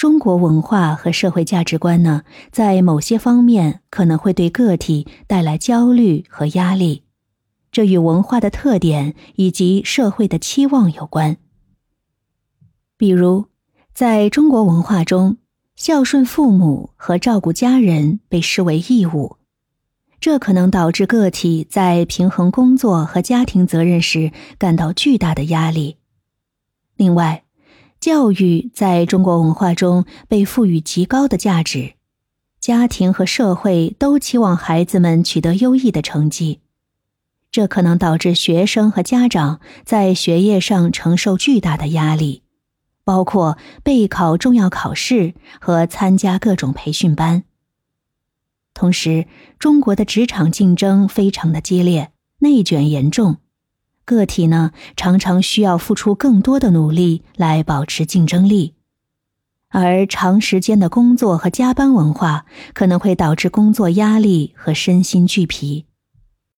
中国文化和社会价值观呢，在某些方面可能会对个体带来焦虑和压力，这与文化的特点以及社会的期望有关。比如，在中国文化中，孝顺父母和照顾家人被视为义务，这可能导致个体在平衡工作和家庭责任时感到巨大的压力。另外，教育在中国文化中被赋予极高的价值，家庭和社会都期望孩子们取得优异的成绩，这可能导致学生和家长在学业上承受巨大的压力，包括备考重要考试和参加各种培训班。同时，中国的职场竞争非常的激烈，内卷严重。个体呢，常常需要付出更多的努力来保持竞争力，而长时间的工作和加班文化可能会导致工作压力和身心俱疲。